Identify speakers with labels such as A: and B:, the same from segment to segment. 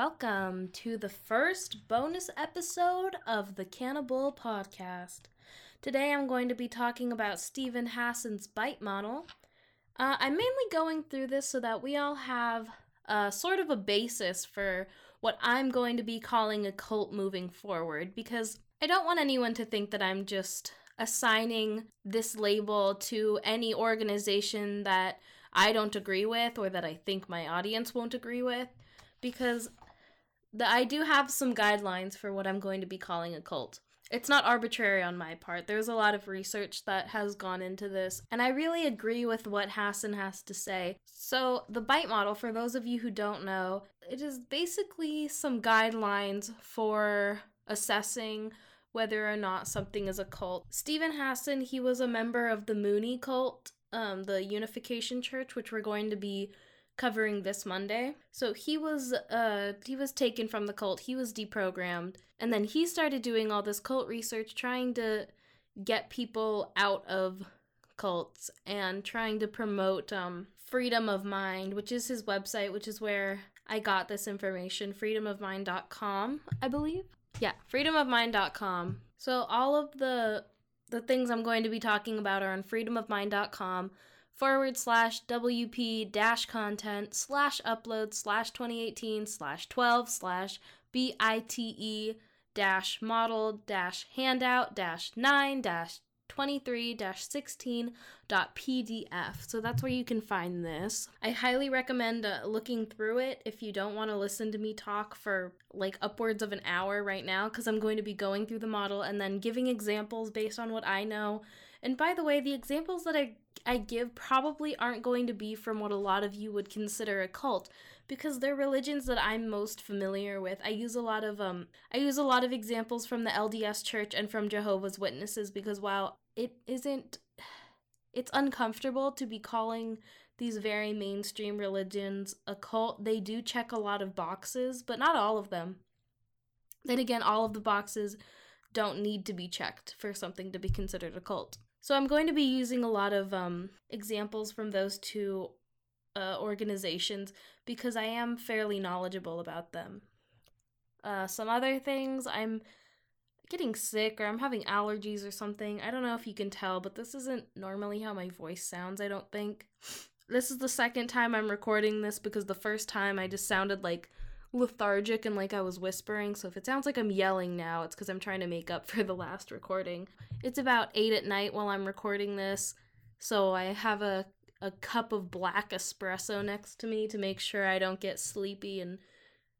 A: Welcome to the first bonus episode of the Cannibal Podcast. Today I'm going to be talking about Steven Hassan's bite model. Uh, I'm mainly going through this so that we all have uh, sort of a basis for what I'm going to be calling a cult moving forward because I don't want anyone to think that I'm just assigning this label to any organization that I don't agree with or that I think my audience won't agree with because I do have some guidelines for what I'm going to be calling a cult. It's not arbitrary on my part. There's a lot of research that has gone into this, and I really agree with what Hassan has to say. So, the bite model, for those of you who don't know, it is basically some guidelines for assessing whether or not something is a cult. Steven Hassan, he was a member of the Moonie cult, um, the Unification Church, which we're going to be covering this Monday. So he was uh he was taken from the cult. He was deprogrammed and then he started doing all this cult research trying to get people out of cults and trying to promote um freedom of mind, which is his website, which is where I got this information, freedomofmind.com, I believe. Yeah, freedomofmind.com. So all of the the things I'm going to be talking about are on freedomofmind.com forward slash WP dash content slash upload slash 2018 slash 12 slash BITE dash model dash handout dash 9 dash 23-16.pdf. So that's where you can find this. I highly recommend uh, looking through it if you don't want to listen to me talk for like upwards of an hour right now because I'm going to be going through the model and then giving examples based on what I know. And by the way, the examples that I I give probably aren't going to be from what a lot of you would consider a cult because they're religions that I'm most familiar with. I use a lot of um I use a lot of examples from the LDS church and from Jehovah's Witnesses because while it isn't it's uncomfortable to be calling these very mainstream religions a cult. They do check a lot of boxes, but not all of them. Then again, all of the boxes don't need to be checked for something to be considered a cult. So I'm going to be using a lot of um, examples from those two uh, organizations because I am fairly knowledgeable about them. Uh, some other things, I'm getting sick or I'm having allergies or something. I don't know if you can tell, but this isn't normally how my voice sounds, I don't think. This is the second time I'm recording this because the first time I just sounded like lethargic and like I was whispering. So if it sounds like I'm yelling now, it's because I'm trying to make up for the last recording. It's about 8 at night while I'm recording this. So I have a, a cup of black espresso next to me to make sure I don't get sleepy and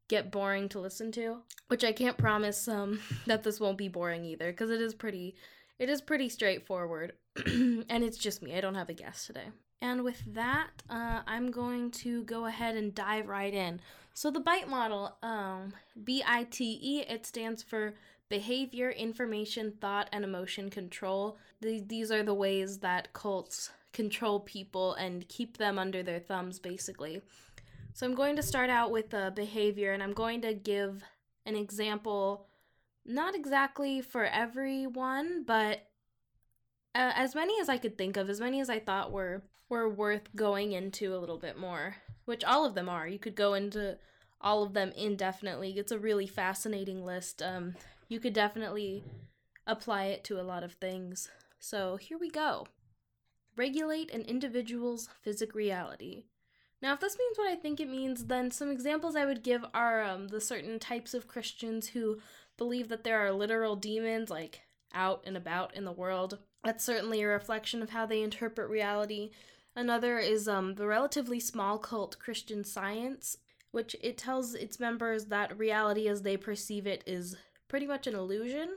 A: get boring to listen to. Which I can't promise um, that this won't be boring either because it is pretty it is pretty straightforward. and it's just me. I don't have a guest today. And with that, uh, I'm going to go ahead and dive right in. So the BITE model, um, B-I-T-E, it stands for Behavior, Information, Thought, and Emotion Control. The, these are the ways that cults control people and keep them under their thumbs, basically. So I'm going to start out with the behavior, and I'm going to give an example, not exactly for everyone, but uh, as many as I could think of, as many as I thought were were worth going into a little bit more, which all of them are. You could go into all of them indefinitely. It's a really fascinating list. Um, you could definitely apply it to a lot of things. So here we go. Regulate an individual's physic reality. Now, if this means what I think it means, then some examples I would give are um, the certain types of Christians who believe that there are literal demons, like out and about in the world. That's certainly a reflection of how they interpret reality. Another is um, the relatively small cult Christian Science, which it tells its members that reality as they perceive it is pretty much an illusion.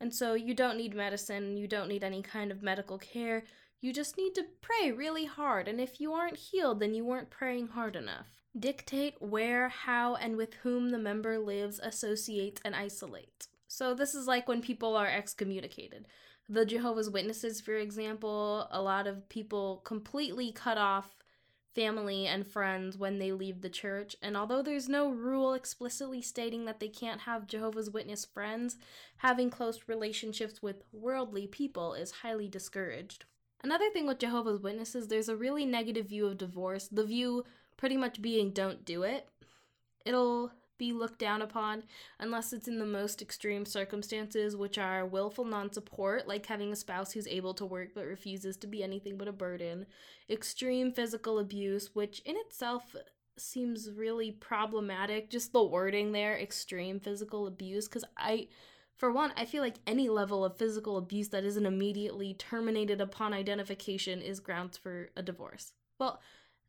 A: And so you don't need medicine, you don't need any kind of medical care, you just need to pray really hard, and if you aren't healed, then you weren't praying hard enough. Dictate where, how, and with whom the member lives, associates, and isolates. So this is like when people are excommunicated. The Jehovah's Witnesses, for example, a lot of people completely cut off family and friends when they leave the church. And although there's no rule explicitly stating that they can't have Jehovah's Witness friends, having close relationships with worldly people is highly discouraged. Another thing with Jehovah's Witnesses, there's a really negative view of divorce. The view pretty much being don't do it. It'll be looked down upon unless it's in the most extreme circumstances, which are willful non support, like having a spouse who's able to work but refuses to be anything but a burden, extreme physical abuse, which in itself seems really problematic. Just the wording there, extreme physical abuse, because I. For one, I feel like any level of physical abuse that isn't immediately terminated upon identification is grounds for a divorce. Well,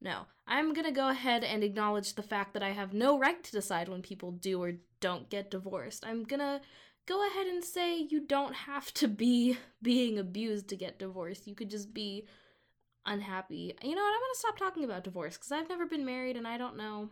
A: no, I'm gonna go ahead and acknowledge the fact that I have no right to decide when people do or don't get divorced. I'm gonna go ahead and say you don't have to be being abused to get divorced. You could just be unhappy. You know what? I'm gonna stop talking about divorce because I've never been married and I don't know.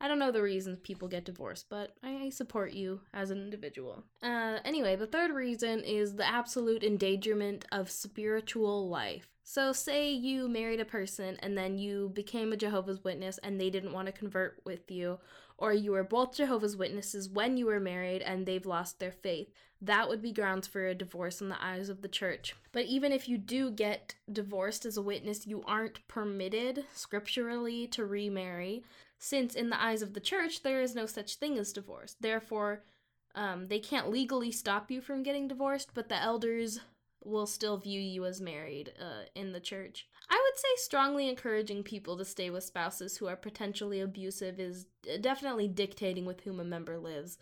A: I don't know the reasons people get divorced, but I support you as an individual. Uh, anyway, the third reason is the absolute endangerment of spiritual life. So, say you married a person and then you became a Jehovah's Witness and they didn't want to convert with you, or you were both Jehovah's Witnesses when you were married and they've lost their faith. That would be grounds for a divorce in the eyes of the church. But even if you do get divorced as a witness, you aren't permitted scripturally to remarry, since in the eyes of the church, there is no such thing as divorce. Therefore, um, they can't legally stop you from getting divorced, but the elders will still view you as married uh, in the church. I would say strongly encouraging people to stay with spouses who are potentially abusive is definitely dictating with whom a member lives.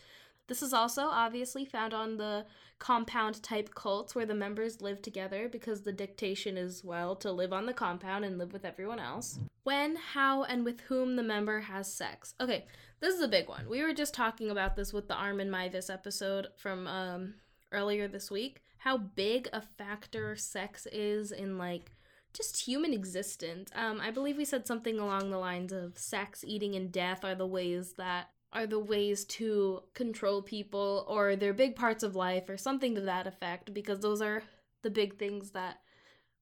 A: This is also obviously found on the compound type cults where the members live together because the dictation is, well, to live on the compound and live with everyone else. When, how, and with whom the member has sex. Okay, this is a big one. We were just talking about this with the Arm Armin Meiwes episode from um, earlier this week how big a factor sex is in like just human existence. Um, I believe we said something along the lines of sex, eating, and death are the ways that are the ways to control people, or they're big parts of life, or something to that effect, because those are the big things that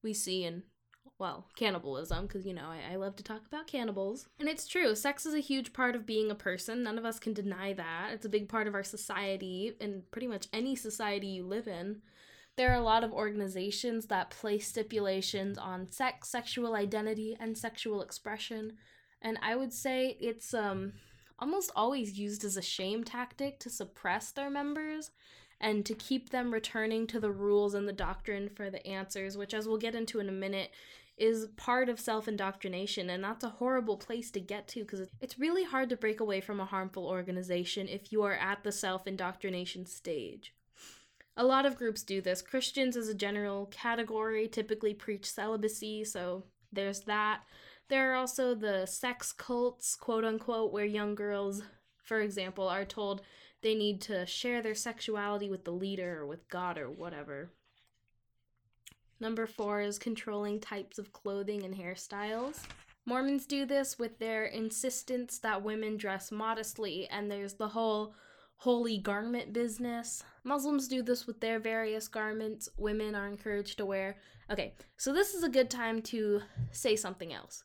A: we see in well, cannibalism, because, you know, I, I, love to talk about cannibals. And it's true, sex is a huge part of being a person. None of us can deny that. It's a big part of our society, and pretty much any society you live in. There are a lot of organizations that place stipulations on sex, sexual identity, and sexual expression. And I would say it's um, almost always used as a shame tactic to suppress their members and to keep them returning to the rules and the doctrine for the answers, which, as we'll get into in a minute, is part of self indoctrination. And that's a horrible place to get to because it's really hard to break away from a harmful organization if you are at the self indoctrination stage. A lot of groups do this. Christians, as a general category, typically preach celibacy, so there's that. There are also the sex cults, quote unquote, where young girls, for example, are told they need to share their sexuality with the leader or with God or whatever. Number four is controlling types of clothing and hairstyles. Mormons do this with their insistence that women dress modestly, and there's the whole holy garment business. Muslims do this with their various garments women are encouraged to wear. Okay, so this is a good time to say something else.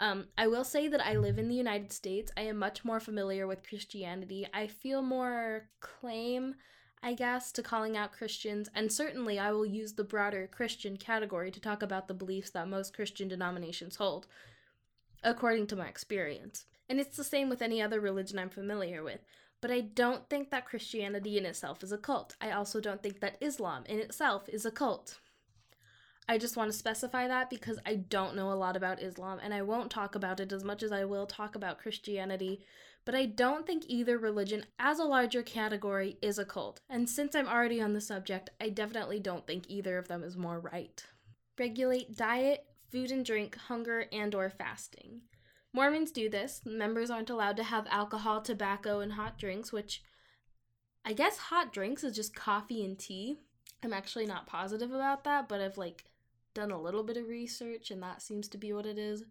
A: Um, I will say that I live in the United States. I am much more familiar with Christianity. I feel more claim, I guess, to calling out Christians, and certainly I will use the broader Christian category to talk about the beliefs that most Christian denominations hold, according to my experience. And it's the same with any other religion I'm familiar with. But I don't think that Christianity in itself is a cult. I also don't think that Islam in itself is a cult. I just want to specify that because I don't know a lot about Islam and I won't talk about it as much as I will talk about Christianity. But I don't think either religion, as a larger category, is a cult. And since I'm already on the subject, I definitely don't think either of them is more right. Regulate diet, food and drink, hunger, and or fasting. Mormons do this. Members aren't allowed to have alcohol, tobacco, and hot drinks, which I guess hot drinks is just coffee and tea. I'm actually not positive about that, but I've like done a little bit of research and that seems to be what it is.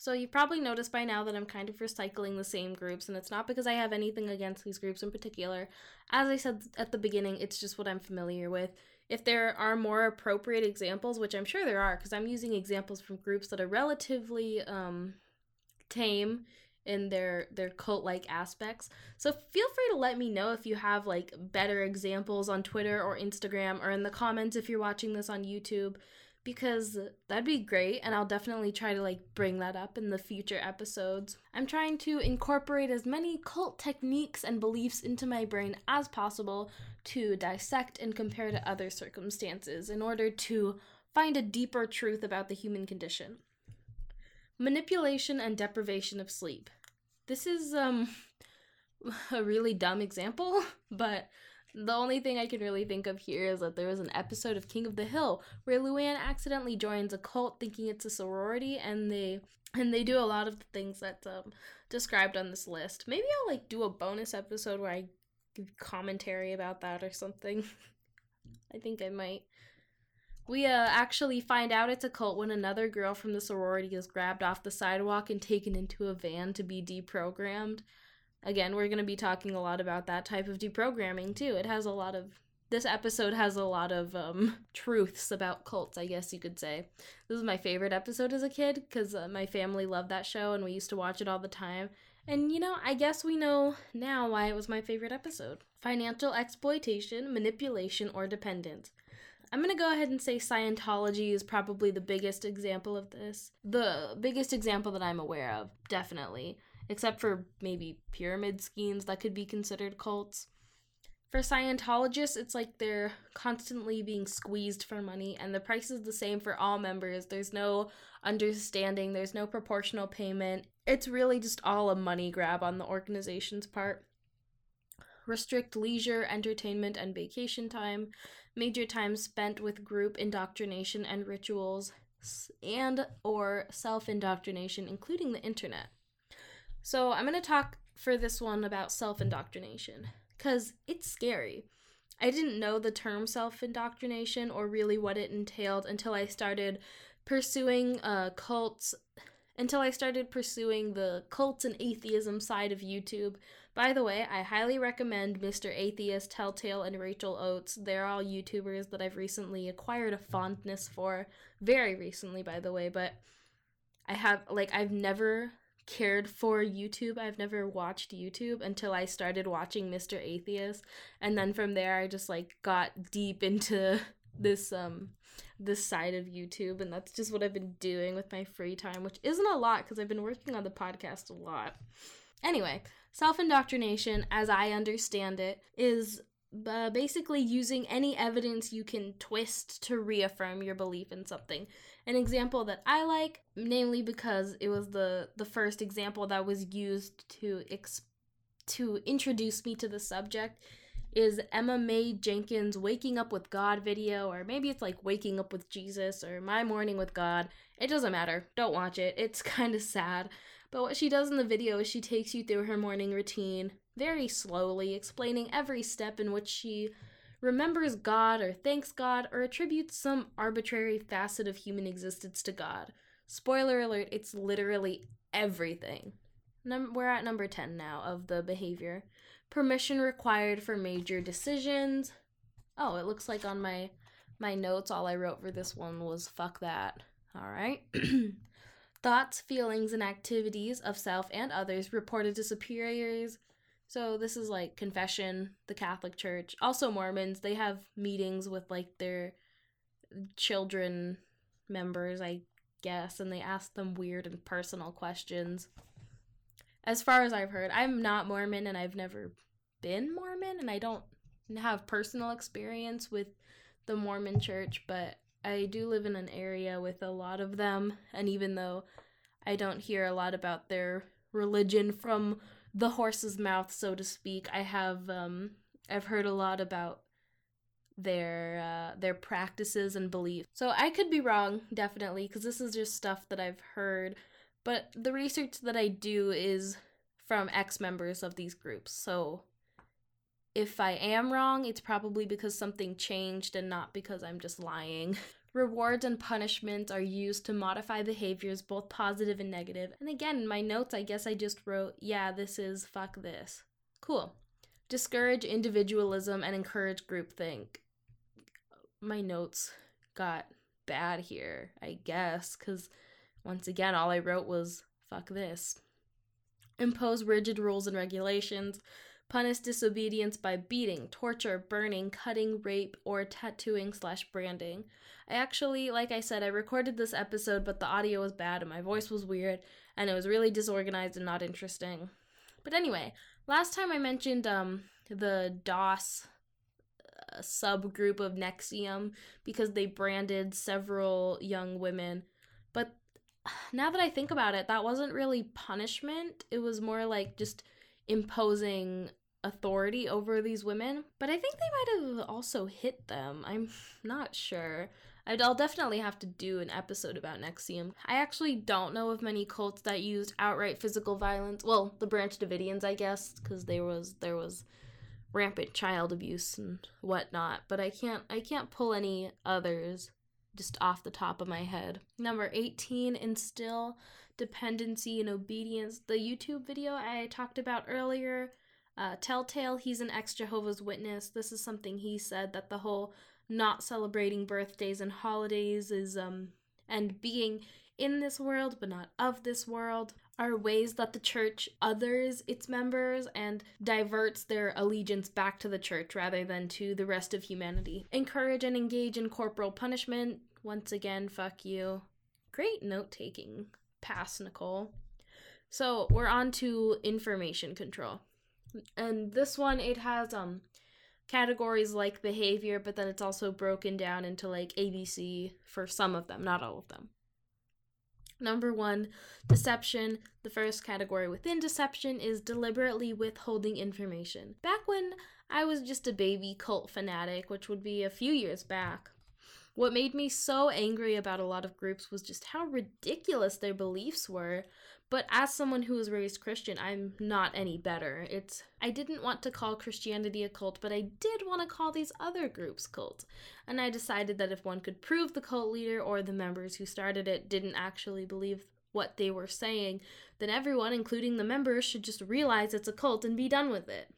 A: So you've probably noticed by now that I'm kind of recycling the same groups, and it's not because I have anything against these groups in particular. As I said at the beginning, it's just what I'm familiar with. If there are more appropriate examples, which I'm sure there are, because I'm using examples from groups that are relatively um, tame in their their cult like aspects. So feel free to let me know if you have like better examples on Twitter or Instagram or in the comments if you're watching this on YouTube because that'd be great and I'll definitely try to like bring that up in the future episodes. I'm trying to incorporate as many cult techniques and beliefs into my brain as possible to dissect and compare to other circumstances in order to find a deeper truth about the human condition. Manipulation and deprivation of sleep. This is um a really dumb example, but the only thing I can really think of here is that there was an episode of King of the Hill where Luanne accidentally joins a cult thinking it's a sorority and they and they do a lot of the things that's um, described on this list. Maybe I'll like do a bonus episode where I give commentary about that or something. I think I might. We uh, actually find out it's a cult when another girl from the sorority is grabbed off the sidewalk and taken into a van to be deprogrammed. Again, we're going to be talking a lot about that type of deprogramming too. It has a lot of this episode has a lot of um, truths about cults, I guess you could say. This is my favorite episode as a kid because uh, my family loved that show and we used to watch it all the time. And you know, I guess we know now why it was my favorite episode financial exploitation, manipulation, or dependence. I'm going to go ahead and say Scientology is probably the biggest example of this. The biggest example that I'm aware of, definitely except for maybe pyramid schemes that could be considered cults. For Scientologists, it's like they're constantly being squeezed for money, and the price is the same for all members. There's no understanding, there's no proportional payment. It's really just all a money grab on the organization's part. Restrict leisure, entertainment, and vacation time, major time spent with group indoctrination and rituals, and or self-indoctrination including the internet. So I'm going to talk for this one about self indoctrination because it's scary. I didn't know the term self indoctrination or really what it entailed until I started pursuing uh, cults, until I started pursuing the cults and atheism side of YouTube. By the way, I highly recommend Mr. Atheist, Telltale, and Rachel Oates. They're all YouTubers that I've recently acquired a fondness for. Very recently, by the way, but I have, like, I've never cared for YouTube. I've never watched YouTube until I started watching Mr. Atheist. And then from there I just like got deep into this um this side of YouTube and that's just what I've been doing with my free time, which isn't a lot because I've been working on the podcast a lot. Anyway, self-indoctrination as I understand it is uh, basically using any evidence you can twist to reaffirm your belief in something. An example that I like, namely because it was the the first example that was used to ex- to introduce me to the subject, is Emma Mae Jenkins' Waking Up with God video, or maybe it's like Waking Up with Jesus or My Morning with God. It doesn't matter. Don't watch it. It's kind of sad. But what she does in the video is she takes you through her morning routine very slowly, explaining every step in which she remembers God or thanks God or attributes some arbitrary facet of human existence to God. Spoiler alert, it's literally everything. Num- we're at number 10 now of the behavior. Permission required for major decisions. Oh, it looks like on my my notes all I wrote for this one was fuck that. All right. Thoughts, feelings, and activities of self and others reported to superiors, so this is like confession, the Catholic Church, also Mormons. They have meetings with like their children members, I guess, and they ask them weird and personal questions. As far as I've heard, I'm not Mormon and I've never been Mormon and I don't have personal experience with the Mormon church, but I do live in an area with a lot of them and even though I don't hear a lot about their religion from the horse's mouth, so to speak. I have um, I've heard a lot about their uh, their practices and beliefs. So I could be wrong, definitely, because this is just stuff that I've heard. But the research that I do is from ex members of these groups. So if I am wrong, it's probably because something changed and not because I'm just lying. Rewards and punishments are used to modify behaviors, both positive and negative. And again, in my notes, I guess I just wrote, yeah, this is fuck this. Cool. Discourage individualism and encourage groupthink. My notes got bad here, I guess, because once again, all I wrote was fuck this. Impose rigid rules and regulations, punish disobedience by beating, torture, burning, cutting, rape, or tattooing slash branding. I actually, like I said, I recorded this episode, but the audio was bad and my voice was weird, and it was really disorganized and not interesting. But anyway, last time I mentioned um the DOS uh, subgroup of NXIVM because they branded several young women. But now that I think about it, that wasn't really punishment. It was more like just imposing authority over these women. But I think they might have also hit them. I'm not sure. I'll definitely have to do an episode about NXIVM. I actually don't know of many cults that used outright physical violence. Well, the Branch Davidians, I guess, because there was there was rampant child abuse and whatnot. But I can't I can't pull any others just off the top of my head. Number 18, instill dependency and obedience. The YouTube video I talked about earlier, uh, Telltale, he's an ex Jehovah's Witness. This is something he said that the whole not celebrating birthdays and holidays is um and being in this world but not of this world are ways that the church others its members and diverts their allegiance back to the church rather than to the rest of humanity. Encourage and engage in corporal punishment. Once again, fuck you. Great note taking. Pass, Nicole. So we're on to information control. And this one, it has um categories like behavior, but then it's also broken down into like ABC for some of them, not all of them. Number one, deception. The first category within deception is deliberately withholding information. Back when I was just a baby cult fanatic, which would be a few years back, what made me so angry about a lot of groups was just how ridiculous their beliefs were. But as someone who was raised Christian, I'm not any better. It's I didn't want to call Christianity a cult, but I did want to call these other groups cults. And I decided that if one could prove the cult leader or the members who started it didn't actually believe what they were saying, then everyone, including the members, should just realize it's a cult and be done with it.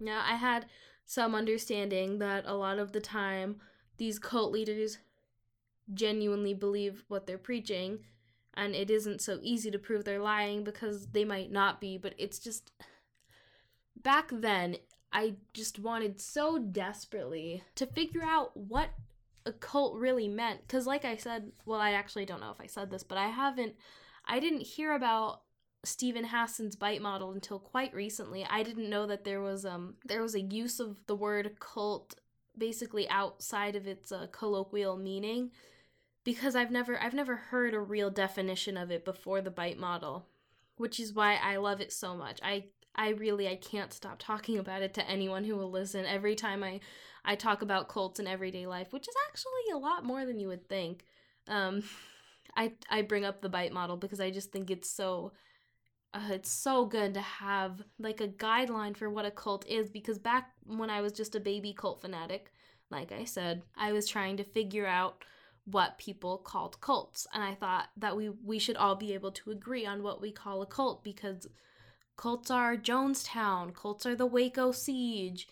A: Now, I had some understanding that a lot of the time these cult leaders genuinely believe what they're preaching and it isn't so easy to prove they're lying because they might not be but it's just back then i just wanted so desperately to figure out what a cult really meant because like i said well i actually don't know if i said this but i haven't i didn't hear about Steven Hassan's bite model until quite recently. I didn't know that there was um there was a use of the word cult basically outside of its uh, colloquial meaning because I've never I've never heard a real definition of it before the bite model, which is why I love it so much. I I really I can't stop talking about it to anyone who will listen every time I I talk about cults in everyday life, which is actually a lot more than you would think. Um I I bring up the bite model because I just think it's so uh, it's so good to have like a guideline for what a cult is because back when I was just a baby cult fanatic, like I said, I was trying to figure out what people called cults and I thought that we we should all be able to agree on what we call a cult because cults are Jonestown, cults are the Waco siege.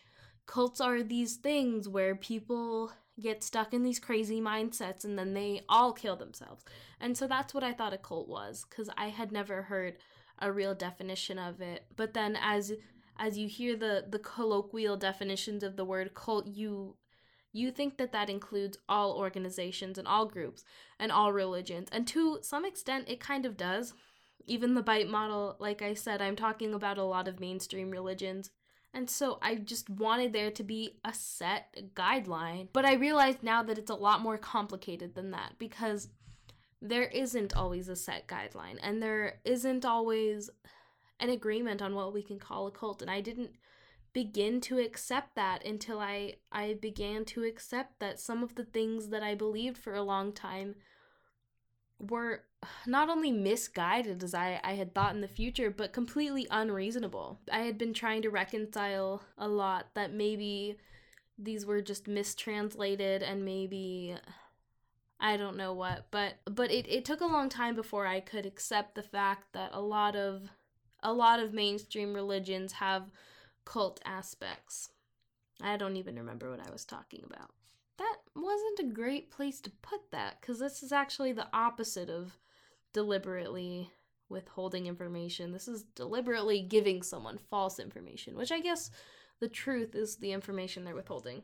A: Cults are these things where people get stuck in these crazy mindsets and then they all kill themselves. And so that's what I thought a cult was cuz I had never heard a real definition of it. But then as as you hear the the colloquial definitions of the word cult, you you think that that includes all organizations and all groups and all religions. And to some extent it kind of does. Even the bite model, like I said, I'm talking about a lot of mainstream religions. And so I just wanted there to be a set guideline. But I realized now that it's a lot more complicated than that because there isn't always a set guideline and there isn't always an agreement on what we can call a cult and i didn't begin to accept that until i i began to accept that some of the things that i believed for a long time were not only misguided as I, I had thought in the future, but completely unreasonable. I had been trying to reconcile a lot that maybe these were just mistranslated and maybe I don't know what, but but it, it took a long time before I could accept the fact that a lot of a lot of mainstream religions have cult aspects. I don't even remember what I was talking about. That wasn't a great place to put that cuz this is actually the opposite of deliberately withholding information. This is deliberately giving someone false information, which I guess the truth is the information they're withholding.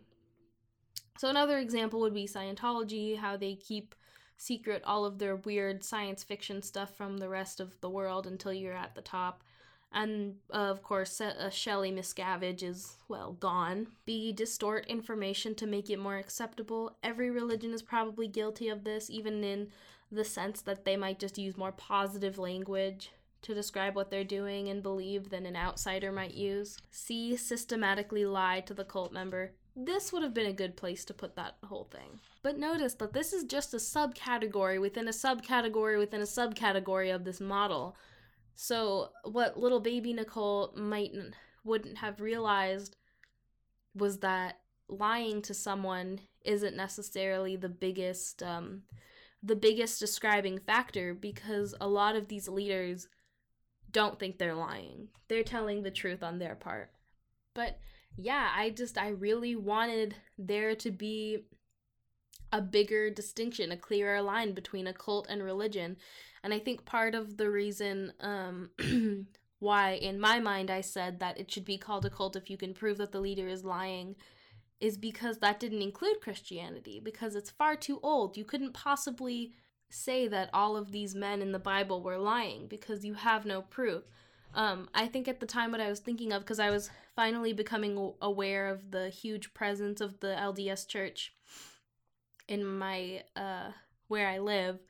A: So, another example would be Scientology, how they keep secret all of their weird science fiction stuff from the rest of the world until you're at the top. And uh, of course, uh, Shelly Miscavige is, well, gone. B. Distort information to make it more acceptable. Every religion is probably guilty of this, even in the sense that they might just use more positive language to describe what they're doing and believe than an outsider might use. C. Systematically lie to the cult member. This would have been a good place to put that whole thing. But notice that this is just a subcategory within a subcategory within a subcategory of this model. So, what little baby Nicole might wouldn't have realized was that lying to someone isn't necessarily the biggest um, the biggest describing factor because a lot of these leaders don't think they're lying. They're telling the truth on their part. But yeah, I just I really wanted there to be a bigger distinction, a clearer line between a cult and religion. And I think part of the reason um why in my mind I said that it should be called a cult if you can prove that the leader is lying is because that didn't include Christianity because it's far too old. You couldn't possibly say that all of these men in the Bible were lying because you have no proof. Um, I think at the time what I was thinking of, because I was finally becoming aware of the huge presence of the LDS Church in my uh, where I live.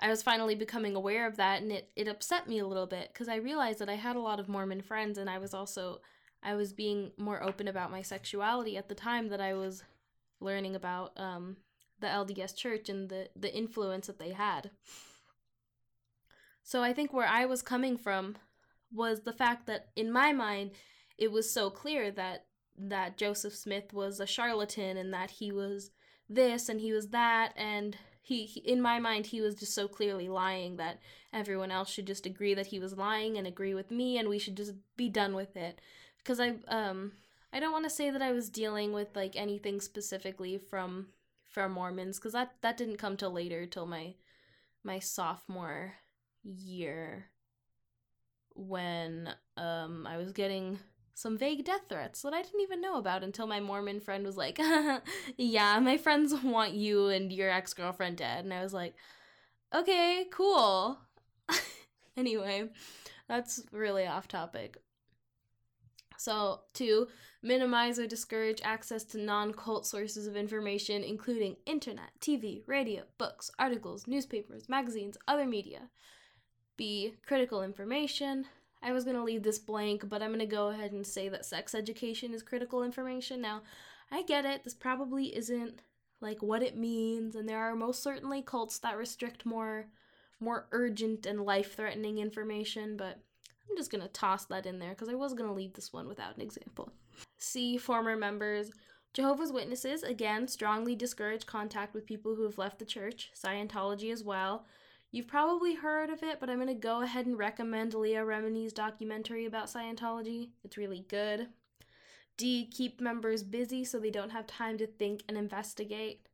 A: I was finally becoming aware of that, and it it upset me a little bit because I realized that I had a lot of Mormon friends, and I was also I was being more open about my sexuality at the time that I was learning about um, the LDS Church and the the influence that they had. So I think where I was coming from was the fact that in my mind it was so clear that that Joseph Smith was a charlatan and that he was this and he was that. And he, he, in my mind he was just so clearly lying that everyone else should just agree that he was lying and agree with me and we should just be done with it. Because I um I don't want to say that I was dealing with like anything specifically from from Mormons because that that didn't come till later till my my sophomore year when um I was getting some vague death threats that I didn't even know about until my Mormon friend was like, "Yeah, my friends want you and your ex-girlfriend dead." And I was like, "Okay, cool." anyway, that's really off topic. So, two, minimize or discourage access to non cult sources of information, including internet, TV, radio, books, articles, newspapers, magazines, other media. B, critical information. I was going to leave this blank, but I'm going to go ahead and say that sex education is critical information. Now, I get it, this probably isn't like what it means, and there are most certainly cults that restrict more more urgent and life-threatening information, but I'm just going to toss that in there because I was going to leave this one without an example. C. Former members. Jehovah's Witnesses, again, strongly discourage contact with people who have left the church. Scientology as well. You've probably heard of it, but I'm going to go ahead and recommend Leah Remini's documentary about Scientology. It's really good. D. Keep members busy so they don't have time to think and investigate.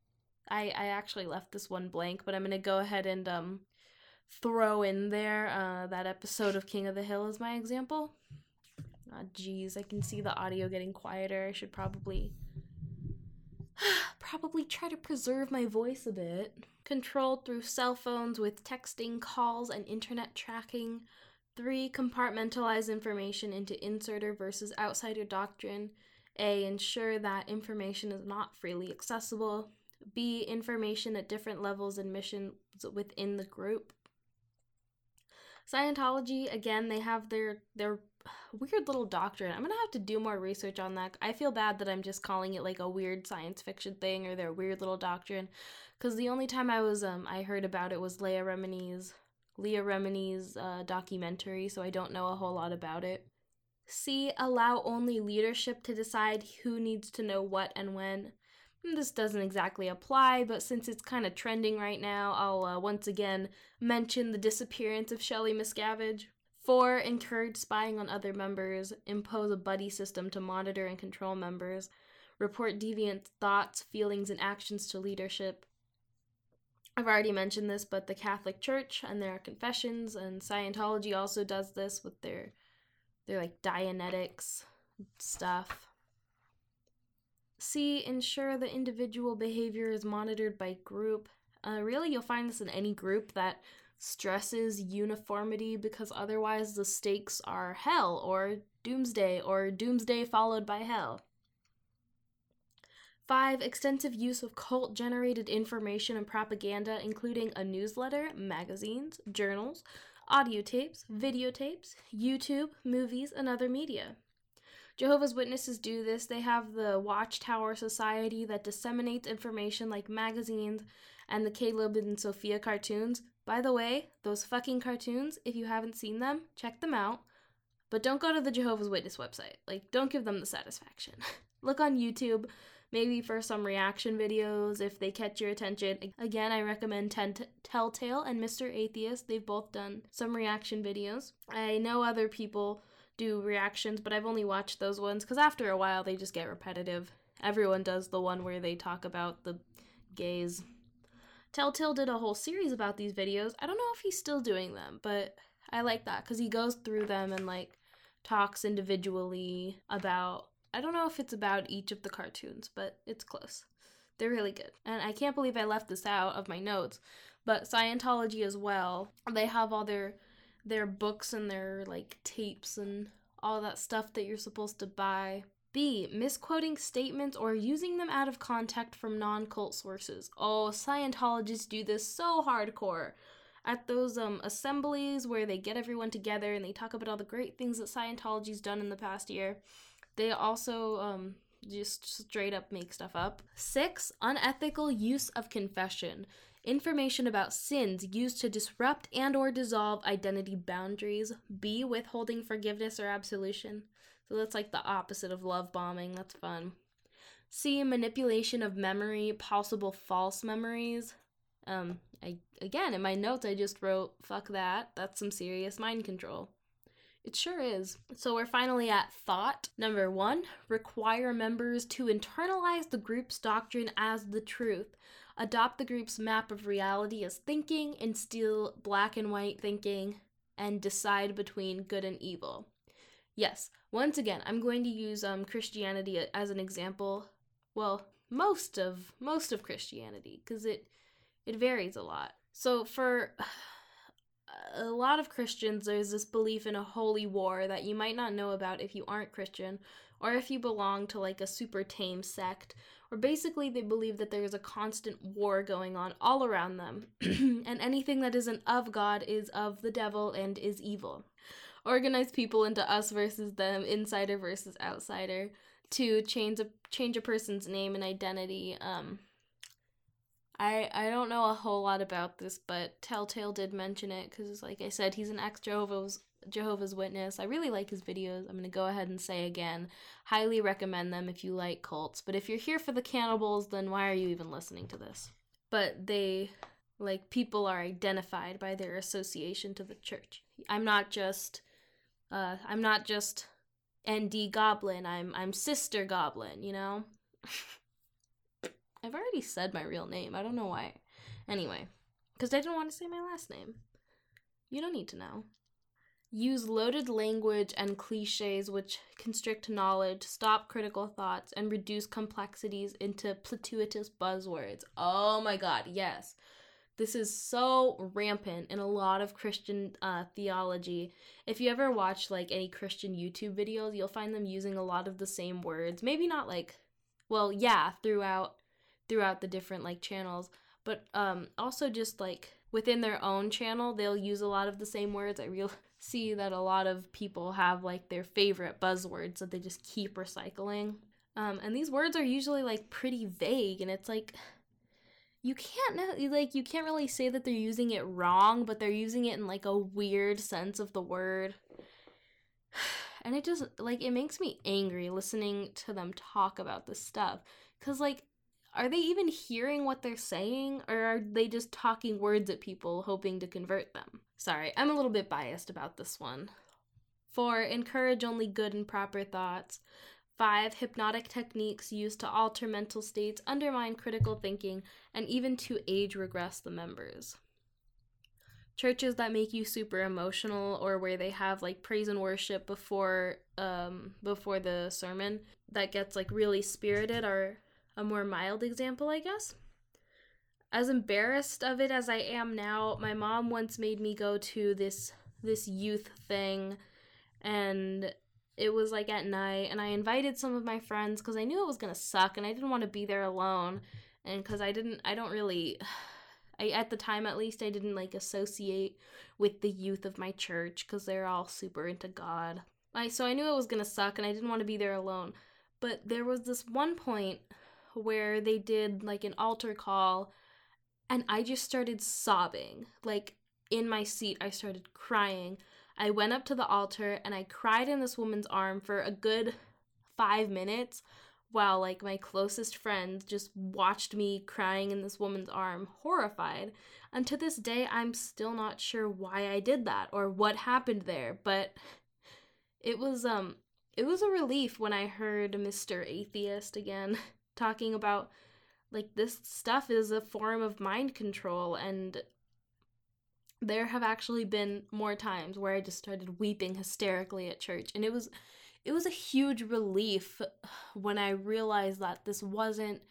A: I, I actually left this one blank, but I'm going to go ahead and um, throw in there uh, that episode of King of the Hill as my example. Ah, oh, geez, I can see the audio getting quieter. I should probably probably try to preserve my voice a bit. Controlled through cell phones with texting, calls, and internet tracking. Three, compartmentalize information into inserter versus outsider doctrine. A, ensure that information is not freely accessible. B, information at different levels and missions within the group. Scientology, again, they have their their weird little doctrine. I'm gonna have to do more research on that. I feel bad that I'm just calling it like a weird science fiction thing or their weird little doctrine, because the only time I was um I heard about it was Leah Remini's Leah Remini's uh, documentary, so I don't know a whole lot about it. C. Allow only leadership to decide who needs to know what and when. This doesn't exactly apply, but since it's kind of trending right now, I'll uh, once again mention the disappearance of Shelly Miscavige. 4. Encourage spying on other members, impose a buddy system to monitor and control members, report deviant thoughts, feelings, and actions to leadership. I've already mentioned this, but the Catholic Church and their confessions and Scientology also does this with their their like Dianetics stuff. C. Ensure the individual behavior is monitored by group. Uh, really, you'll find this in any group that stresses uniformity because otherwise the stakes are hell or doomsday or doomsday followed by hell. Five, extensive use of cult generated information and propaganda, including a newsletter, magazines, journals, audio tapes, videotapes, YouTube, movies, and other media. Jehovah's Witnesses do this. They have the Watchtower Society that disseminates information like magazines and the Caleb and Sophia cartoons. By the way, those fucking cartoons, if you haven't seen them, check them out. But don't go to the Jehovah's Witness website. Like, don't give them the satisfaction. Look on YouTube maybe for some reaction videos if they catch your attention. Again, I recommend Ten- Telltale and Mr. Atheist. They've both done some reaction videos. I know other people do reactions, but I've only watched those ones because after a while they just get repetitive. Everyone does the one where they talk about the gays. Telltale did a whole series about these videos. I don't know if he's still doing them, but I like that because he goes through them and like talks individually about I don't know if it's about each of the cartoons, but it's close. They're really good. And I can't believe I left this out of my notes, but Scientology as well. They have all their their books and their like tapes and all that stuff that you're supposed to buy. B. Misquoting statements or using them out of context from non cult sources. Oh, Scientologists do this so hardcore. At those um, assemblies where they get everyone together and they talk about all the great things that Scientology's done in the past year, they also um, just straight up make stuff up. Six, unethical use of confession. Information about sins used to disrupt and or dissolve identity boundaries. B, withholding forgiveness or absolution. So that's like the opposite of love bombing. That's fun. C, manipulation of memory, possible false memories. Um, I again in my notes I just wrote fuck that. That's some serious mind control. It sure is. So we're finally at thought. Number one, require members to internalize the group's doctrine as the truth, adopt the group's map of reality as thinking, instill black and white thinking, and decide between good and evil. Yes, once again, I'm going to use um, Christianity as an example. Well, most of most of Christianity, because it it varies a lot. So for a lot of Christians, there's this belief in a holy war that you might not know about if you aren't Christian, or if you belong to like a super tame sect, or basically they believe that there is a constant war going on all around them, and anything that isn't of God is of the devil and is evil. Organize people into us versus them, insider versus outsider, to change a change a person's name and identity. Um, I I don't know a whole lot about this, but Telltale did mention it because, like I said, he's an ex Jehovah's Jehovah's Witness. I really like his videos. I'm gonna go ahead and say again, highly recommend them if you like cults. But if you're here for the cannibals, then why are you even listening to this? But they like people are identified by their association to the church. I'm not just uh I'm not just ND Goblin. I'm I'm Sister Goblin, you know? I've already said my real name. I don't know why. Anyway, because I didn't want to say my last name. You don't need to know. Use loaded language and cliches which constrict knowledge, stop critical thoughts, and reduce complexities into platitudinous buzzwords. Oh my god, yes. This is so rampant in a lot of Christian uh, theology. If you ever watch like any Christian YouTube videos, you'll find them using a lot of the same words. Maybe not like, well, yeah, throughout throughout the different like channels but um also just like within their own channel they'll use a lot of the same words i real see that a lot of people have like their favorite buzzwords that they just keep recycling. Um and these words are usually like pretty vague and it's like you can't like you can't really say that they're using it wrong but they're using it in like a weird sense of the word. And it just like it makes me angry listening to them talk about this stuff. Because like are they even hearing what they're saying or are they just talking words at people hoping to convert them? Sorry, I'm a little bit biased about this one. 4. Encourage only good and proper thoughts. Five, hypnotic techniques used to alter mental states, undermine critical thinking, and even to age regress the members. Churches that make you super emotional or where they have like praise and worship before um before the sermon that gets like really spirited are a more mild example, I guess. As embarrassed of it as I am now, my mom once made me go to this this youth thing and it was like at night and i invited some of my friends because i knew it was going to suck and i didn't want to be there alone and because i didn't i don't really i at the time at least i didn't like associate with the youth of my church because they're all super into god I, so i knew it was going to suck and i didn't want to be there alone but there was this one point where they did like an altar call and i just started sobbing like in my seat i started crying I went up to the altar and I cried in this woman's arm for a good five minutes while like my closest friends just watched me crying in this woman's arm, horrified. And to this day, I'm still not sure why I did that or what happened there, but it was um it was a relief when I heard Mr. Atheist again talking about like this stuff is a form of mind control and there have actually been more times where I just started weeping hysterically at church and it was it was a huge relief when I realized that this wasn't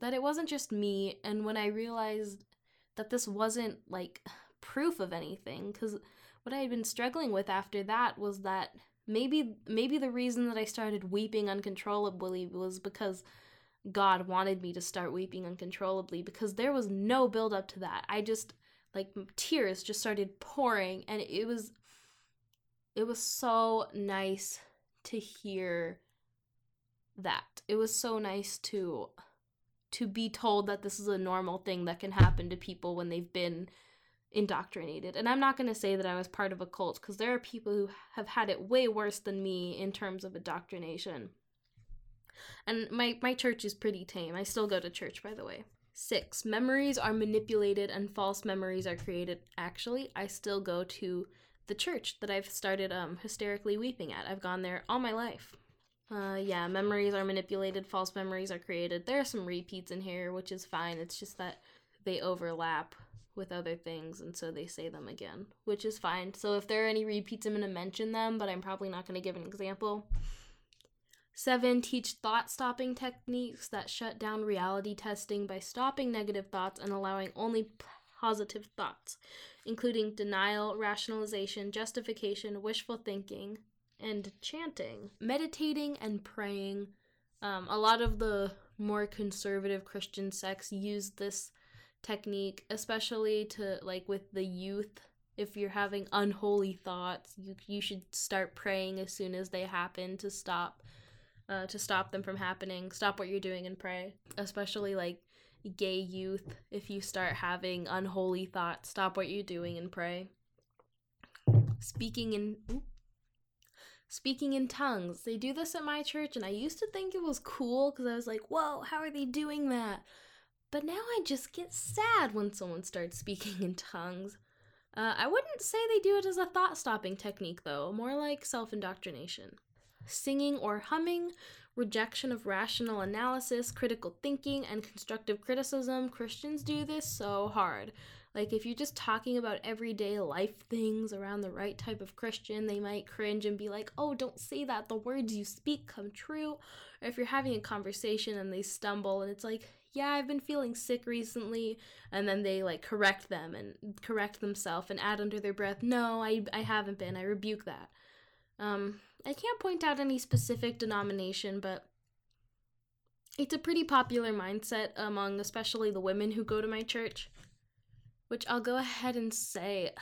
A: that it wasn't just me and when I realized that this wasn't like proof of anything cuz what I had been struggling with after that was that maybe maybe the reason that I started weeping uncontrollably was because God wanted me to start weeping uncontrollably because there was no build up to that. I just like tears just started pouring and it was it was so nice to hear that. It was so nice to to be told that this is a normal thing that can happen to people when they've been indoctrinated. And I'm not going to say that I was part of a cult because there are people who have had it way worse than me in terms of indoctrination. And my my church is pretty tame. I still go to church by the way. Six, memories are manipulated and false memories are created. Actually, I still go to the church that I've started um hysterically weeping at. I've gone there all my life. Uh yeah, memories are manipulated, false memories are created. There are some repeats in here, which is fine. It's just that they overlap with other things and so they say them again, which is fine. So if there are any repeats, I'm going to mention them, but I'm probably not going to give an example. Seven, teach thought stopping techniques that shut down reality testing by stopping negative thoughts and allowing only positive thoughts, including denial, rationalization, justification, wishful thinking, and chanting. Meditating and praying. Um, a lot of the more conservative Christian sects use this technique, especially to like with the youth. If you're having unholy thoughts, you, you should start praying as soon as they happen to stop uh, to stop them from happening. Stop what you're doing and pray. Especially like gay youth, if you start having unholy thoughts, stop what you're doing and pray. Speaking in speaking in tongues. They do this at my church, and I used to think it was cool because I was like, whoa, how are they doing that? But now I just get sad when someone starts speaking in tongues. Uh, I wouldn't say they do it as a thought stopping technique, though, more like self indoctrination singing or humming, rejection of rational analysis, critical thinking, and constructive criticism. Christians do this so hard. Like, if you're just talking about everyday life things around the right type of Christian, they might cringe and be like, oh, don't say that. The words you speak come true. Or if you're having a conversation and they stumble and it's like, yeah, I've been feeling sick recently. And then they like correct them and correct themselves and add under their breath, no, I, I haven't been. I rebuke that. Um, I can't point out any specific denomination, but it's a pretty popular mindset among especially the women who go to my church. Which I'll go ahead and say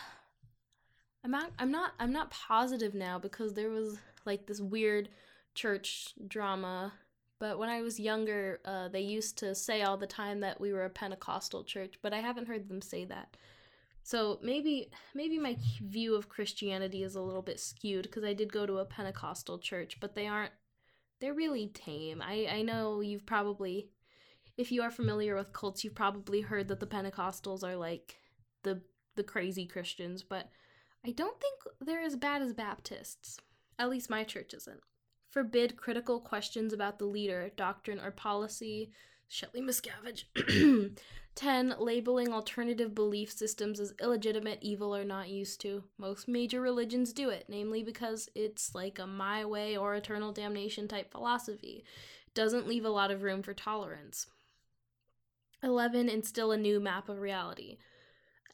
A: I'm not I'm not I'm not positive now because there was like this weird church drama. But when I was younger, uh, they used to say all the time that we were a Pentecostal church, but I haven't heard them say that. So maybe maybe my view of Christianity is a little bit skewed because I did go to a Pentecostal church, but they aren't they're really tame. I I know you've probably if you are familiar with cults, you've probably heard that the Pentecostals are like the the crazy Christians, but I don't think they're as bad as Baptists. At least my church isn't. Forbid critical questions about the leader, doctrine, or policy. Shelly Miscavige. 10. Labeling alternative belief systems as illegitimate, evil, or not used to. Most major religions do it, namely because it's like a my way or eternal damnation type philosophy. Doesn't leave a lot of room for tolerance. 11. Instill a new map of reality.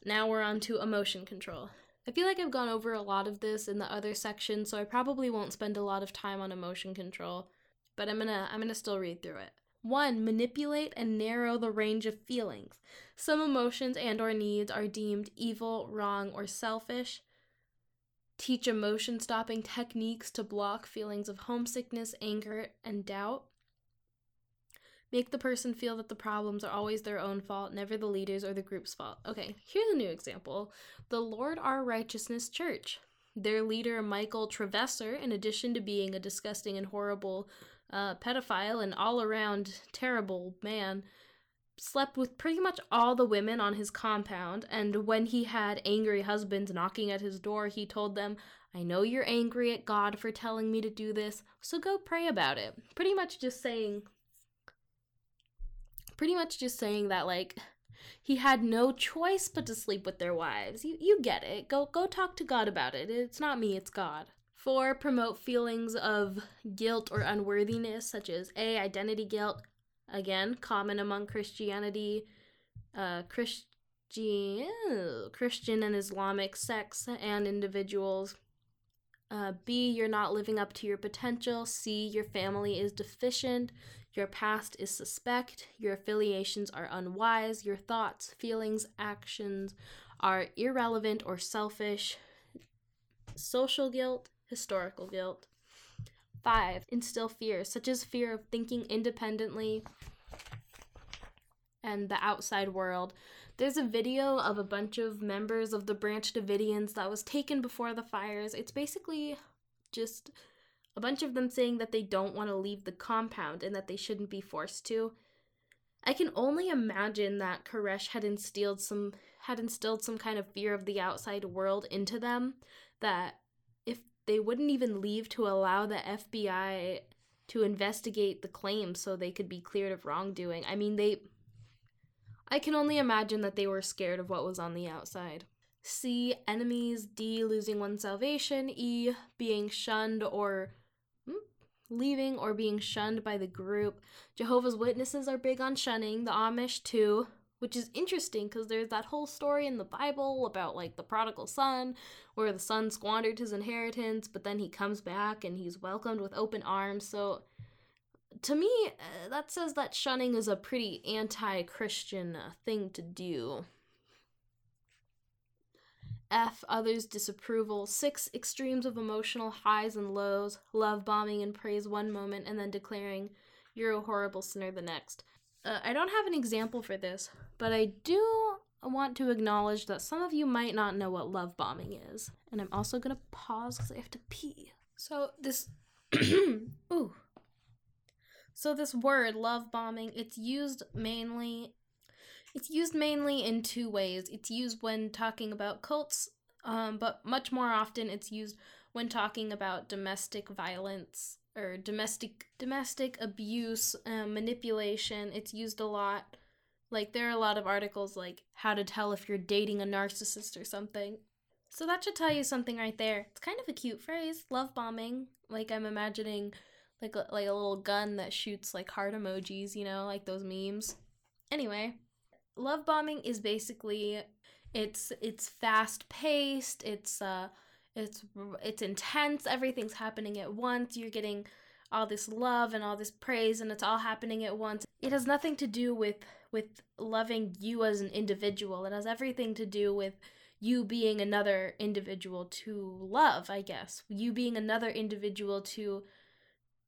A: Now we're on to emotion control. I feel like I've gone over a lot of this in the other section, so I probably won't spend a lot of time on emotion control, but I'm gonna I'm gonna still read through it. 1. Manipulate and narrow the range of feelings. Some emotions and or needs are deemed evil, wrong, or selfish. Teach emotion stopping techniques to block feelings of homesickness, anger, and doubt. Make the person feel that the problems are always their own fault, never the leader's or the group's fault. Okay, here's a new example The Lord Our Righteousness Church. Their leader, Michael Travesser, in addition to being a disgusting and horrible uh, pedophile and all around terrible man, slept with pretty much all the women on his compound. And when he had angry husbands knocking at his door, he told them, I know you're angry at God for telling me to do this, so go pray about it. Pretty much just saying, pretty much just saying that, like, he had no choice but to sleep with their wives. You you get it. Go go talk to God about it. It's not me, it's God. Four, promote feelings of guilt or unworthiness, such as A, identity guilt, again, common among Christianity, uh, Christian, Christian and Islamic sects and individuals. Uh, B, you're not living up to your potential. C, your family is deficient. Your past is suspect. Your affiliations are unwise. Your thoughts, feelings, actions are irrelevant or selfish. Social guilt historical guilt. Five, instill fear, such as fear of thinking independently and the outside world. There's a video of a bunch of members of the Branch Davidians that was taken before the fires. It's basically just a bunch of them saying that they don't want to leave the compound and that they shouldn't be forced to. I can only imagine that Koresh had instilled some had instilled some kind of fear of the outside world into them that if they wouldn't even leave to allow the FBI to investigate the claims so they could be cleared of wrongdoing. I mean, they. I can only imagine that they were scared of what was on the outside. C. Enemies. D. Losing one's salvation. E. Being shunned or. Leaving or being shunned by the group. Jehovah's Witnesses are big on shunning. The Amish, too which is interesting because there's that whole story in the Bible about like the prodigal son, where the son squandered his inheritance, but then he comes back and he's welcomed with open arms. So, to me, uh, that says that shunning is a pretty anti Christian uh, thing to do. F. Others' disapproval. Six. Extremes of emotional highs and lows. Love bombing and praise one moment and then declaring, You're a horrible sinner the next. Uh, I don't have an example for this, but I do want to acknowledge that some of you might not know what love bombing is. And I'm also going to pause because I have to pee. So, this. Ooh. So, this word, love bombing, it's used mainly. It's used mainly in two ways. It's used when talking about cults, um, but much more often it's used when talking about domestic violence or domestic domestic abuse, um, manipulation. It's used a lot. Like there are a lot of articles like how to tell if you're dating a narcissist or something. So that should tell you something right there. It's kind of a cute phrase, love bombing. Like I'm imagining like like a little gun that shoots like heart emojis, you know, like those memes. Anyway, love bombing is basically it's it's fast paced, it's uh it's it's intense everything's happening at once you're getting all this love and all this praise and it's all happening at once. It has nothing to do with with loving you as an individual it has everything to do with you being another individual to love i guess. You being another individual to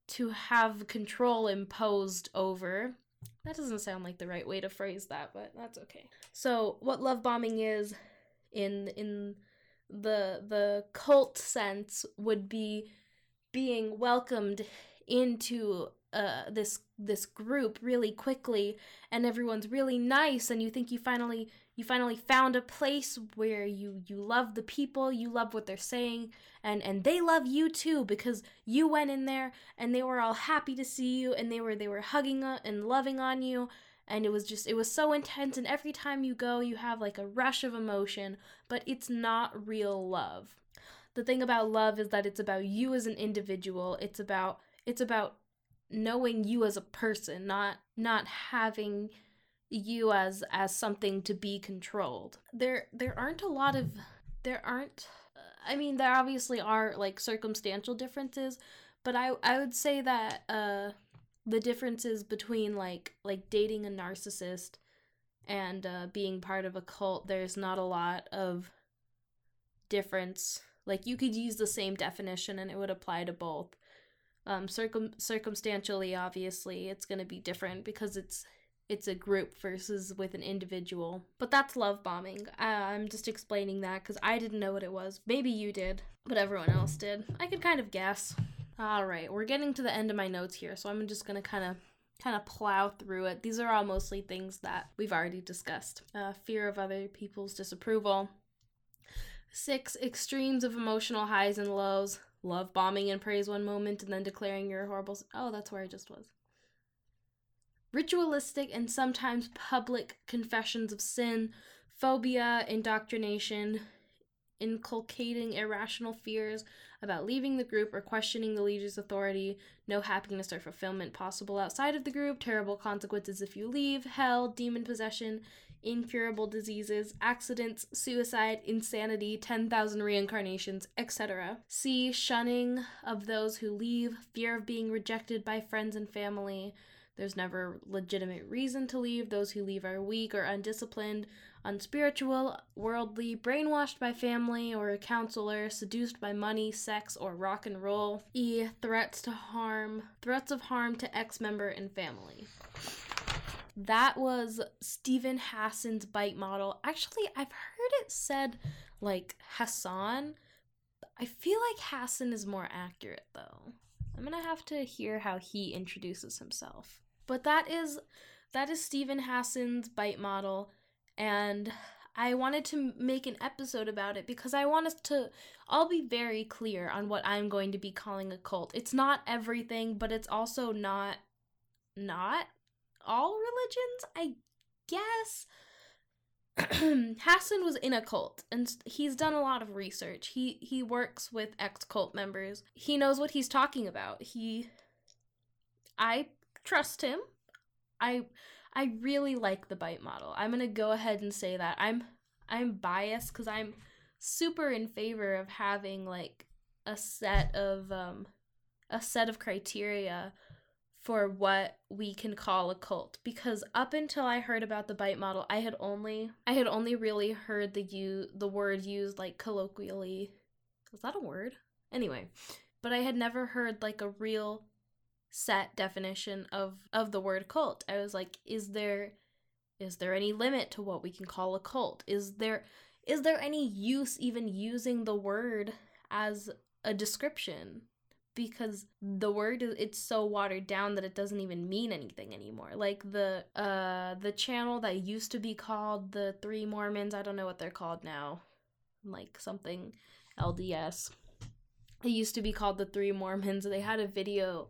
A: to have control imposed over that doesn't sound like the right way to phrase that but that's okay. So what love bombing is in in the the cult sense would be being welcomed into uh, this this group really quickly and everyone's really nice and you think you finally you finally found a place where you you love the people you love what they're saying and and they love you too because you went in there and they were all happy to see you and they were they were hugging uh, and loving on you and it was just it was so intense and every time you go you have like a rush of emotion but it's not real love. The thing about love is that it's about you as an individual it's about it's about knowing you as a person not not having you as as something to be controlled. There there aren't a lot of there aren't i mean there obviously are like circumstantial differences but i i would say that uh the differences between like like dating a narcissist and uh, being part of a cult there's not a lot of difference. Like you could use the same definition and it would apply to both. Um circum circumstantially obviously it's going to be different because it's it's a group versus with an individual but that's love bombing uh, i'm just explaining that because i didn't know what it was maybe you did but everyone else did i could kind of guess all right, we're getting to the end of my notes here, so I'm just gonna kind of kind of plow through it. These are all mostly things that we've already discussed. Uh, fear of other people's disapproval. Six extremes of emotional highs and lows. Love bombing and praise one moment and then declaring you're horrible. Oh, that's where I just was. Ritualistic and sometimes public confessions of sin, phobia, indoctrination, inculcating irrational fears about leaving the group or questioning the leader's authority, no happiness or fulfillment possible outside of the group, terrible consequences if you leave, hell, demon possession, incurable diseases, accidents, suicide, insanity, 10,000 reincarnations, etc. C. Shunning of those who leave, fear of being rejected by friends and family. There's never legitimate reason to leave. Those who leave are weak or undisciplined, unspiritual, worldly, brainwashed by family or a counselor, seduced by money, sex, or rock and roll. E. Threats to harm, threats of harm to ex member and family. That was Steven Hassan's bite model. Actually, I've heard it said like Hassan. I feel like Hassan is more accurate though. I'm gonna have to hear how he introduces himself. But that is that is Steven Hassan's bite model and I wanted to make an episode about it because I want us to all be very clear on what I'm going to be calling a cult. It's not everything, but it's also not not all religions, I guess. Hassan was in a cult and he's done a lot of research. He he works with ex-cult members. He knows what he's talking about. He I trust him. I I really like the bite model. I'm going to go ahead and say that. I'm I'm biased cuz I'm super in favor of having like a set of um a set of criteria for what we can call a cult because up until I heard about the bite model, I had only I had only really heard the you the word used like colloquially. Was that a word? Anyway, but I had never heard like a real set definition of of the word cult. I was like, is there is there any limit to what we can call a cult? Is there is there any use even using the word as a description? Because the word it's so watered down that it doesn't even mean anything anymore. Like the uh the channel that used to be called the Three Mormons, I don't know what they're called now. Like something LDS. It used to be called the Three Mormons. They had a video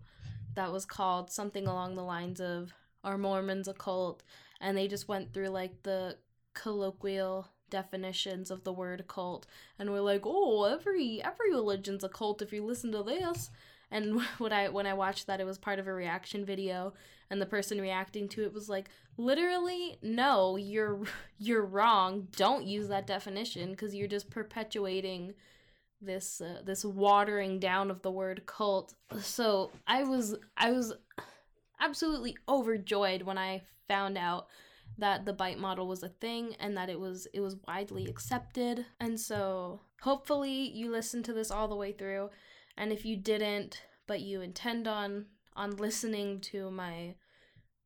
A: that was called something along the lines of Are Mormons a cult? And they just went through like the colloquial definitions of the word cult and we're like, oh, every every religion's a cult if you listen to this. And when I when I watched that, it was part of a reaction video, and the person reacting to it was like, literally, no, you're you're wrong. Don't use that definition because you're just perpetuating this uh, this watering down of the word cult. So I was I was absolutely overjoyed when I found out that the bite model was a thing and that it was it was widely accepted. And so hopefully you listened to this all the way through and if you didn't but you intend on on listening to my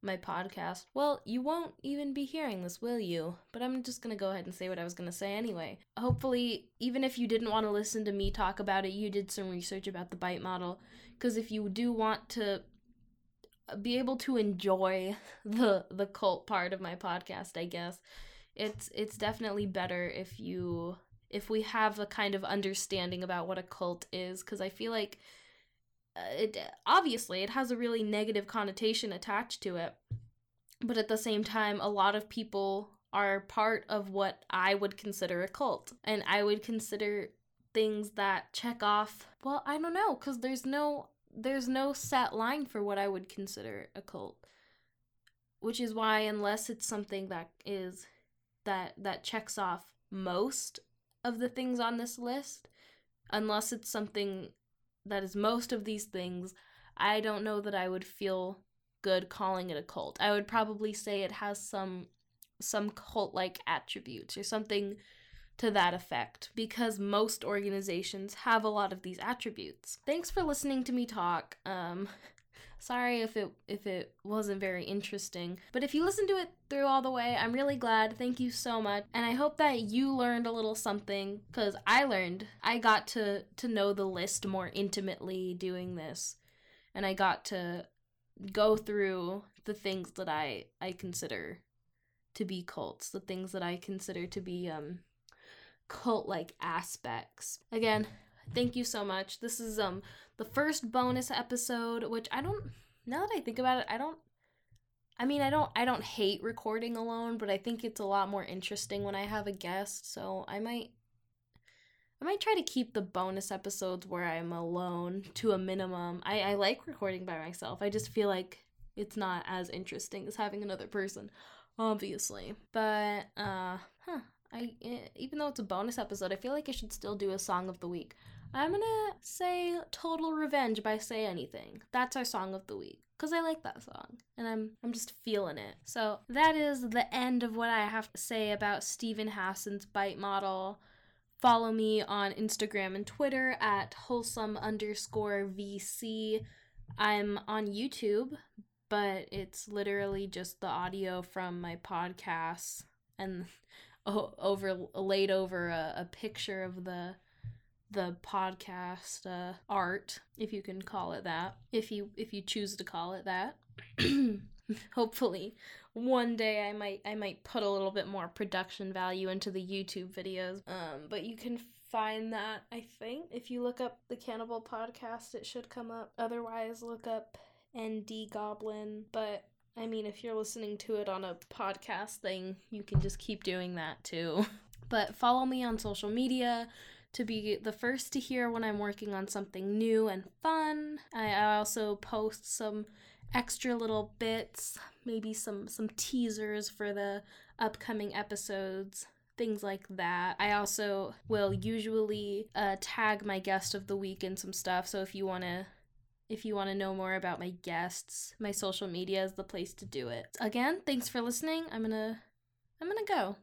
A: my podcast, well, you won't even be hearing this, will you? But I'm just gonna go ahead and say what I was gonna say anyway. Hopefully, even if you didn't want to listen to me talk about it, you did some research about the bite model. Because if you do want to be able to enjoy the the cult part of my podcast, I guess. It's it's definitely better if you if we have a kind of understanding about what a cult is cuz I feel like uh, it obviously it has a really negative connotation attached to it. But at the same time, a lot of people are part of what I would consider a cult. And I would consider things that check off, well, I don't know, cuz there's no there's no set line for what I would consider a cult. Which is why unless it's something that is that that checks off most of the things on this list, unless it's something that is most of these things, I don't know that I would feel good calling it a cult. I would probably say it has some some cult like attributes or something to that effect because most organizations have a lot of these attributes. Thanks for listening to me talk. Um sorry if it if it wasn't very interesting, but if you listened to it through all the way, I'm really glad. Thank you so much. And I hope that you learned a little something cuz I learned. I got to to know the list more intimately doing this. And I got to go through the things that I I consider to be cults, the things that I consider to be um cult like aspects. Again, thank you so much. This is um the first bonus episode, which I don't now that I think about it, I don't I mean, I don't I don't hate recording alone, but I think it's a lot more interesting when I have a guest, so I might I might try to keep the bonus episodes where I'm alone to a minimum. I, I like recording by myself. I just feel like it's not as interesting as having another person, obviously. But uh huh. I eh, even though it's a bonus episode, I feel like I should still do a song of the week. I'm gonna say "Total Revenge" by Say Anything. That's our song of the week because I like that song and I'm I'm just feeling it. So that is the end of what I have to say about Steven Hassan's bite model. Follow me on Instagram and Twitter at wholesome underscore VC. I'm on YouTube, but it's literally just the audio from my podcasts and over laid over a, a picture of the the podcast uh, art, if you can call it that, if you if you choose to call it that. Hopefully, one day I might I might put a little bit more production value into the YouTube videos. Um, but you can find that I think if you look up the Cannibal podcast, it should come up. Otherwise, look up ND Goblin. But I mean, if you're listening to it on a podcast thing, you can just keep doing that too. But follow me on social media to be the first to hear when I'm working on something new and fun. I also post some extra little bits, maybe some some teasers for the upcoming episodes things like that. I also will usually uh, tag my guest of the week in some stuff. So if you want to if you want to know more about my guests, my social media is the place to do it. Again, thanks for listening. I'm going to I'm going to go.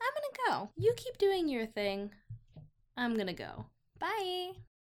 A: I'm going to go. You keep doing your thing. I'm going to go. Bye.